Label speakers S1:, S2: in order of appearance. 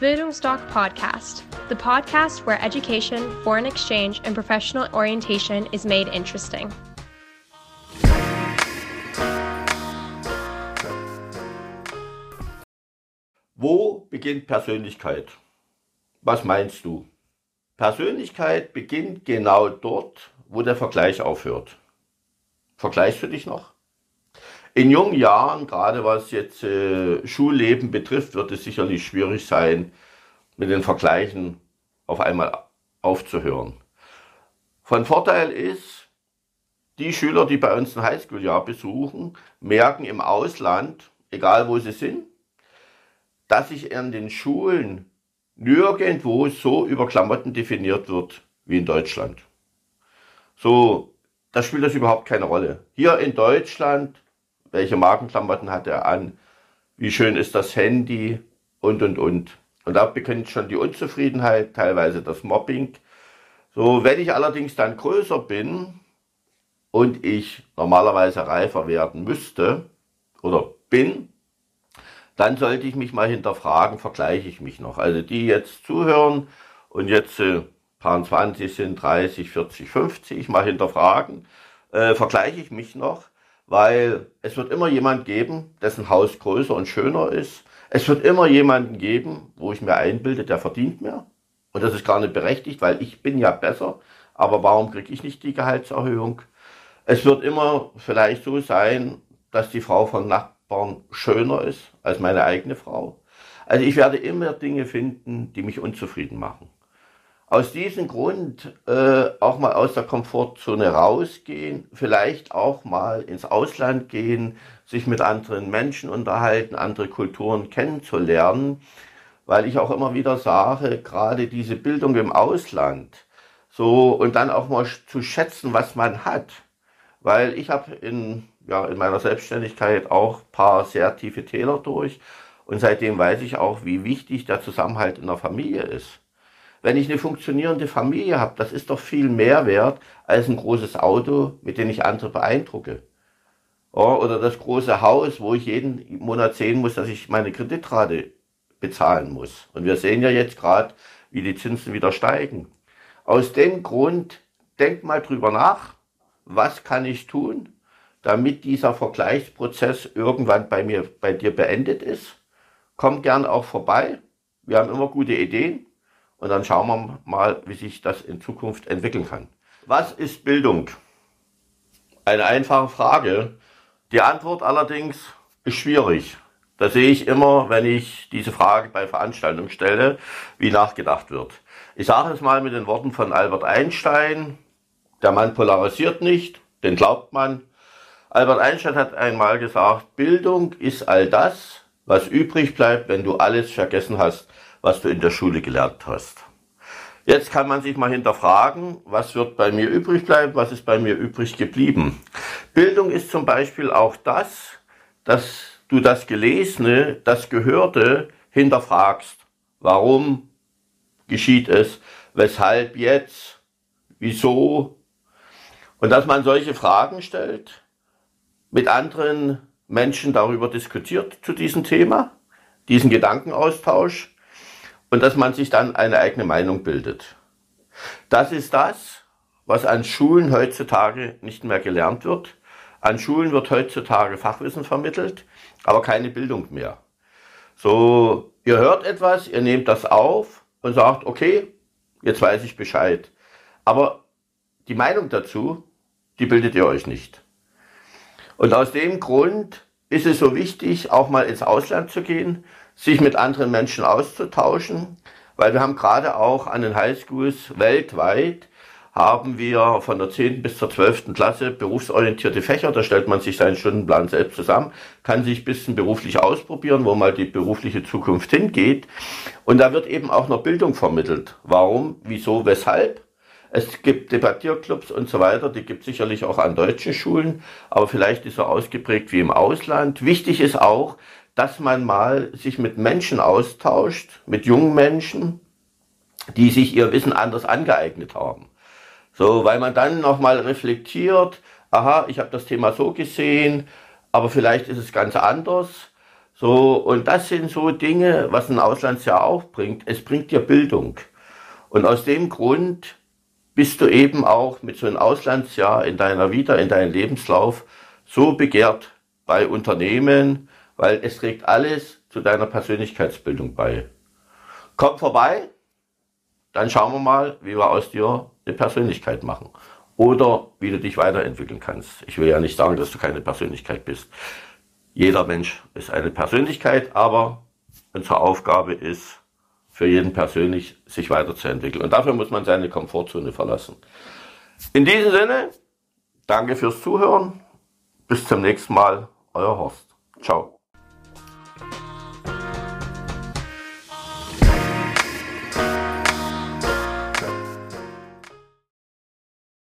S1: Bildungsdoc Podcast, the podcast where education, foreign exchange, and professional orientation is made interesting.
S2: Wo beginnt Persönlichkeit? Was meinst du? Persönlichkeit beginnt genau dort, wo der Vergleich aufhört. Vergleichst du dich noch? In jungen Jahren, gerade was jetzt äh, Schulleben betrifft, wird es sicherlich schwierig sein, mit den Vergleichen auf einmal aufzuhören. Von Vorteil ist, die Schüler, die bei uns ein Highschool-Jahr besuchen, merken im Ausland, egal wo sie sind, dass sich an den Schulen nirgendwo so über Klamotten definiert wird wie in Deutschland. So, da spielt das überhaupt keine Rolle. Hier in Deutschland welche Markenklamotten hat er an, wie schön ist das Handy und und und. Und da beginnt schon die Unzufriedenheit, teilweise das Mobbing. So, wenn ich allerdings dann größer bin und ich normalerweise reifer werden müsste oder bin, dann sollte ich mich mal hinterfragen, vergleiche ich mich noch. Also die jetzt zuhören und jetzt äh, paar 20 sind, 30, 40, 50, mal hinterfragen, äh, vergleiche ich mich noch weil es wird immer jemand geben, dessen Haus größer und schöner ist. Es wird immer jemanden geben, wo ich mir einbilde, der verdient mehr. Und das ist gar nicht berechtigt, weil ich bin ja besser. Aber warum kriege ich nicht die Gehaltserhöhung? Es wird immer vielleicht so sein, dass die Frau von Nachbarn schöner ist als meine eigene Frau. Also ich werde immer Dinge finden, die mich unzufrieden machen aus diesem Grund äh, auch mal aus der Komfortzone rausgehen, vielleicht auch mal ins Ausland gehen, sich mit anderen Menschen unterhalten, andere Kulturen kennenzulernen, weil ich auch immer wieder sage, gerade diese Bildung im Ausland, so und dann auch mal zu schätzen, was man hat, weil ich habe in ja in meiner Selbstständigkeit auch paar sehr tiefe Täler durch. Und seitdem weiß ich auch, wie wichtig der Zusammenhalt in der Familie ist wenn ich eine funktionierende Familie habe, das ist doch viel mehr wert als ein großes Auto, mit dem ich andere beeindrucke. Oder das große Haus, wo ich jeden Monat sehen muss, dass ich meine Kreditrate bezahlen muss. Und wir sehen ja jetzt gerade, wie die Zinsen wieder steigen. Aus dem Grund, denk mal drüber nach, was kann ich tun, damit dieser Vergleichsprozess irgendwann bei mir, bei dir beendet ist. Komm gern auch vorbei. Wir haben immer gute Ideen. Und dann schauen wir mal, wie sich das in Zukunft entwickeln kann. Was ist Bildung? Eine einfache Frage. Die Antwort allerdings ist schwierig. Da sehe ich immer, wenn ich diese Frage bei Veranstaltungen stelle, wie nachgedacht wird. Ich sage es mal mit den Worten von Albert Einstein. Der Mann polarisiert nicht, den glaubt man. Albert Einstein hat einmal gesagt, Bildung ist all das, was übrig bleibt, wenn du alles vergessen hast, was du in der Schule gelernt hast. Jetzt kann man sich mal hinterfragen, was wird bei mir übrig bleiben, was ist bei mir übrig geblieben. Bildung ist zum Beispiel auch das, dass du das Gelesene, das Gehörte hinterfragst. Warum geschieht es? Weshalb jetzt? Wieso? Und dass man solche Fragen stellt, mit anderen Menschen darüber diskutiert zu diesem Thema, diesen Gedankenaustausch und dass man sich dann eine eigene Meinung bildet. Das ist das, was an Schulen heutzutage nicht mehr gelernt wird. An Schulen wird heutzutage Fachwissen vermittelt, aber keine Bildung mehr. So, ihr hört etwas, ihr nehmt das auf und sagt, okay, jetzt weiß ich Bescheid. Aber die Meinung dazu, die bildet ihr euch nicht. Und aus dem Grund ist es so wichtig, auch mal ins Ausland zu gehen, sich mit anderen Menschen auszutauschen, weil wir haben gerade auch an den Highschools weltweit haben wir von der 10. bis zur 12. Klasse berufsorientierte Fächer. Da stellt man sich seinen Stundenplan selbst zusammen, kann sich ein bisschen beruflich ausprobieren, wo mal die berufliche Zukunft hingeht. Und da wird eben auch noch Bildung vermittelt. Warum, wieso, weshalb? Es gibt Debattierclubs und so weiter, die gibt es sicherlich auch an deutschen Schulen, aber vielleicht ist so ausgeprägt wie im Ausland. Wichtig ist auch, dass man mal sich mit Menschen austauscht, mit jungen Menschen, die sich ihr Wissen anders angeeignet haben. So, weil man dann nochmal reflektiert, aha, ich habe das Thema so gesehen, aber vielleicht ist es ganz anders. So, und das sind so Dinge, was ein Auslandsjahr auch bringt. Es bringt dir Bildung. Und aus dem Grund bist du eben auch mit so einem Auslandsjahr in deiner Vita, in deinem Lebenslauf so begehrt bei Unternehmen, weil es trägt alles zu deiner Persönlichkeitsbildung bei. Komm vorbei, dann schauen wir mal, wie wir aus dir eine Persönlichkeit machen. Oder wie du dich weiterentwickeln kannst. Ich will ja nicht sagen, dass du keine Persönlichkeit bist. Jeder Mensch ist eine Persönlichkeit, aber unsere Aufgabe ist, für jeden persönlich sich weiterzuentwickeln. Und dafür muss man seine Komfortzone verlassen. In diesem Sinne, danke fürs Zuhören. Bis zum nächsten Mal, euer Horst. Ciao.